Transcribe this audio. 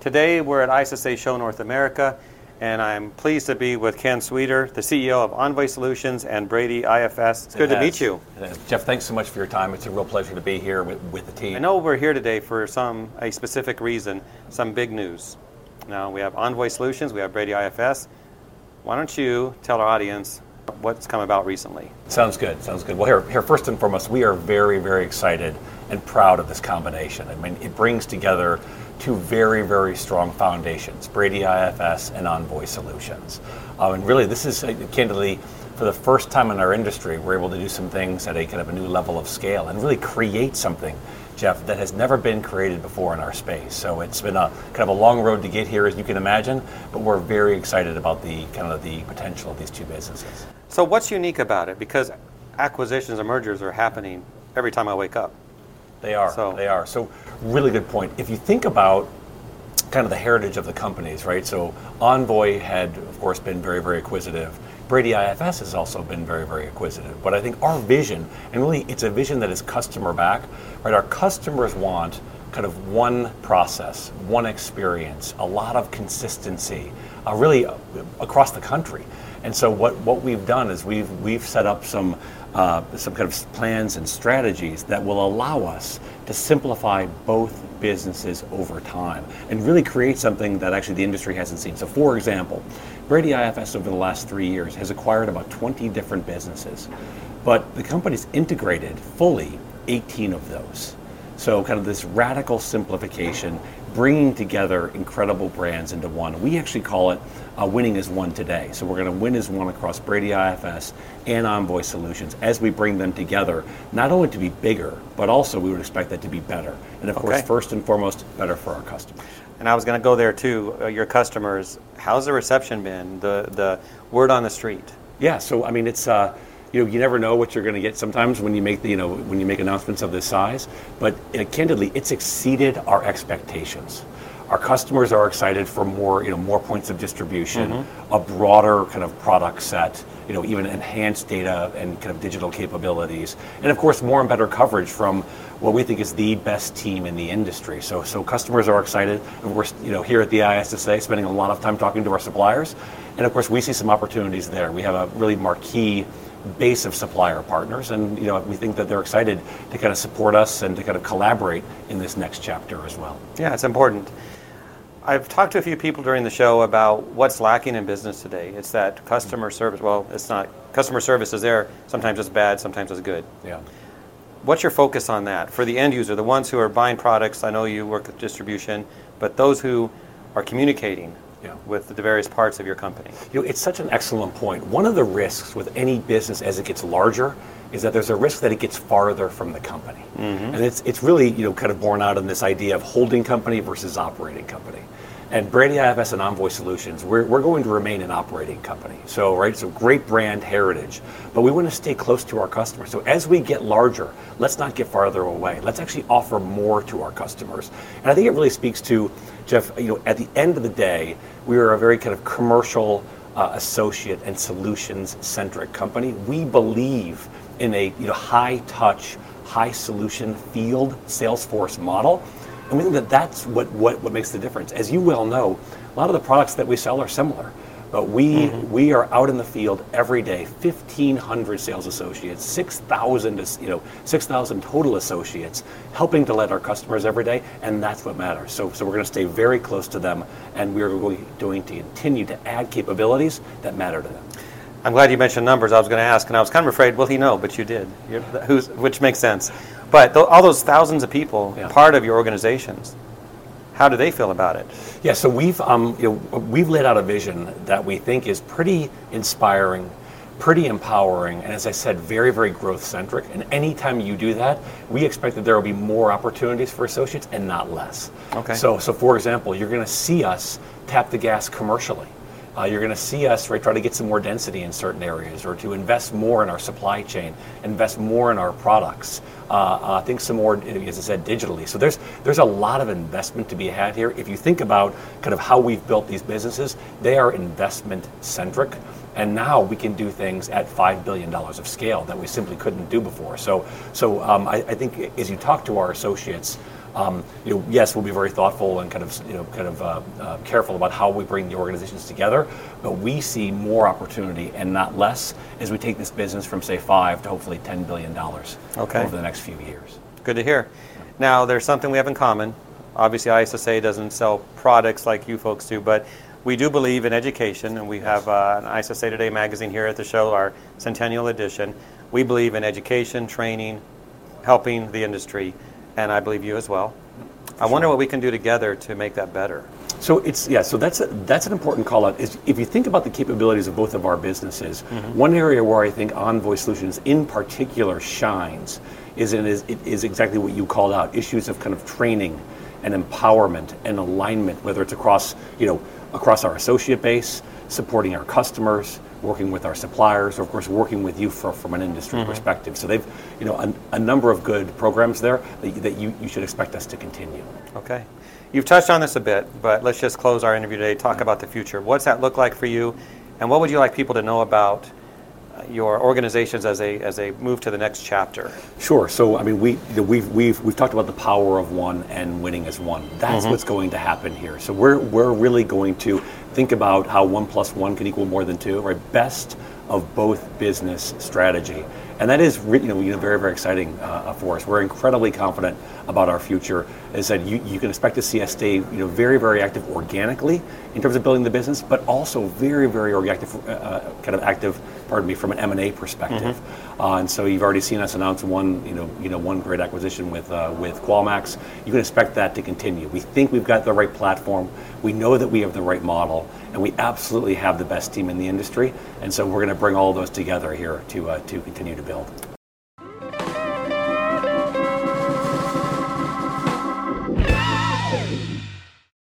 Today we're at ISSA Show North America, and I'm pleased to be with Ken Sweder, the CEO of Envoy Solutions, and Brady IFS. It's good to meet you. Jeff, thanks so much for your time. It's a real pleasure to be here with, with the team. I know we're here today for some a specific reason, some big news. Now we have Envoy Solutions, we have Brady IFS. Why don't you tell our audience what's come about recently? Sounds good. Sounds good. Well, here, here, first and foremost, we are very, very excited and proud of this combination. I mean, it brings together two very, very strong foundations: Brady IFS and Envoy Solutions. Um, and really, this is uh, candidly for the first time in our industry, we're able to do some things at a kind of a new level of scale and really create something, Jeff, that has never been created before in our space. So it's been a kind of a long road to get here, as you can imagine, but we're very excited about the kind of the potential of these two businesses. So what's unique about it? Because acquisitions and mergers are happening every time I wake up. They are. So- They are. So, really good point. If you think about kind of the heritage of the companies, right? So, Envoy had, of course, been very, very acquisitive. Brady IFS has also been very, very acquisitive. But I think our vision, and really it's a vision that is customer back, right? Our customers want kind of one process, one experience, a lot of consistency, uh, really uh, across the country. And so what, what we've done is we've, we've set up some, uh, some kind of plans and strategies that will allow us to simplify both businesses over time and really create something that actually the industry hasn't seen. So for example, Brady IFS over the last three years has acquired about 20 different businesses, but the company's integrated fully 18 of those. So, kind of this radical simplification, bringing together incredible brands into one. We actually call it uh, winning as one today. So, we're going to win as one across Brady IFS and Envoy Solutions as we bring them together, not only to be bigger, but also we would expect that to be better. And of course, first and foremost, better for our customers. And I was going to go there too. Uh, your customers, how's the reception been? The the word on the street. Yeah, so I mean, it's uh, you know, you never know what you're going to get sometimes when you make the you know when you make announcements of this size. But uh, candidly, it's exceeded our expectations. Our customers are excited for more you know more points of distribution, a broader kind of product set, you know, even enhanced data and kind of digital capabilities, and of course more and better coverage from what we think is the best team in the industry. So so customers are excited. And we're you know here at the ISSA spending a lot of time talking to our suppliers, and of course we see some opportunities there. We have a really marquee base of supplier partners, and you know we think that they're excited to kind of support us and to kind of collaborate in this next chapter as well. Yeah, it's important. I've talked to a few people during the show about what's lacking in business today. It's that customer mm-hmm. service. Well, it's not customer service is there. Sometimes it's bad. Sometimes it's good. Yeah. What's your focus on that for the end user, the ones who are buying products? I know you work with distribution, but those who are communicating Yeah. with the various parts of your company. You know, it's such an excellent point. One of the risks with any business as it gets larger is that there's a risk that it gets farther from the company. Mm-hmm. And it's, it's really, you know, kind of born out in this idea of holding company versus operating company. And Brady IFS and Envoy Solutions, we're, we're going to remain an operating company. So, right, so great brand heritage, but we want to stay close to our customers. So as we get larger, let's not get farther away. Let's actually offer more to our customers. And I think it really speaks to, Jeff, you know, at the end of the day, we are a very kind of commercial, uh, associate and solutions centric company. We believe in a you know, high touch, high solution field Salesforce model. And we think that that's what, what, what makes the difference. As you well know, a lot of the products that we sell are similar. But we, mm-hmm. we are out in the field every day, 1,500 sales associates, 6,000 you know, 6,000 total associates, helping to let our customers every day, and that's what matters. So, so we're going to stay very close to them, and we're going, going to continue to add capabilities that matter to them. I'm glad you mentioned numbers. I was going to ask, and I was kind of afraid. Will he know? But you did. Which makes sense. But th- all those thousands of people, Yeah. part of your organizations, how do they feel about it? Yeah, so we've um, you know, we've laid out a vision that we think is pretty inspiring, pretty empowering, and as I said, very very growth centric. And anytime you do that, we expect that there will be more opportunities for associates and not less. Okay. So so for example, you're going to see us tap the gas commercially. Uh, you're going to see us right, try to get some more density in certain areas, or to invest more in our supply chain, invest more in our products. Uh, uh, think some more, as I said, digitally. So there's there's a lot of investment to be had here. If you think about kind of how we've built these businesses, they are investment centric. And now we can do things at five billion dollars of scale that we simply couldn't do before. So, so um, I, I think as you talk to our associates, Um, you know, yes, we'll be very thoughtful and kind of, you know, kind of uh, uh, careful about how we bring the organizations together, but we see more opportunity and not less as we take this business from say five to hopefully ten billion dollars Okay. over the next few years. Good to hear. Now, there's something we have in common. Obviously, ISSA doesn't sell products like you folks do, but we do believe in education, and we have uh, an ISSA Today magazine here at the show, our centennial edition. We believe in education, training, helping the industry, and I believe you as well. I wonder what we can do together to make that better. So it's yeah. So that's a, that's an important call out. Is if you think about the capabilities of both of our businesses, mm-hmm. one area where I think Envoy Solutions in particular shines is in is, it is exactly what you called out: issues of kind of training and empowerment and alignment, whether it's across you know across our associate base, supporting our customers, working with our suppliers, or of course working with you for, from an industry mm-hmm. perspective. So they've you know a, a number of good programs there that, you- that you, you should expect us to continue. Okay. You've touched on this a bit, but let's just close our interview today. Talk mm-hmm. about the future. What's that look like for you, and what would you like people to know about your organizations as they as they move to the next chapter? Sure. So, I mean, we, we've, we've, we've talked about the power of one and winning as one. That's mm-hmm. what's going to happen here. So, we're, we're really going to think about how one plus one can equal more than two, right? Best of both business strategy. And that is, you know, very, very exciting uh, for us. We're incredibly confident about our future. As I said, you, you can expect to see us stay, you know, very, very active organically in terms of building the business, but also very, very active, uh, uh, kind of active, pardon me, from an M&A perspective. Uh, and so you've already seen us announce one, you know, you know, one great acquisition with uh, with Qualmax. You can expect that to continue. We think we've got the right platform. We know that we have the right model, and we absolutely have the best team in the industry. And so we're going to bring all those together here to uh, to continue to build.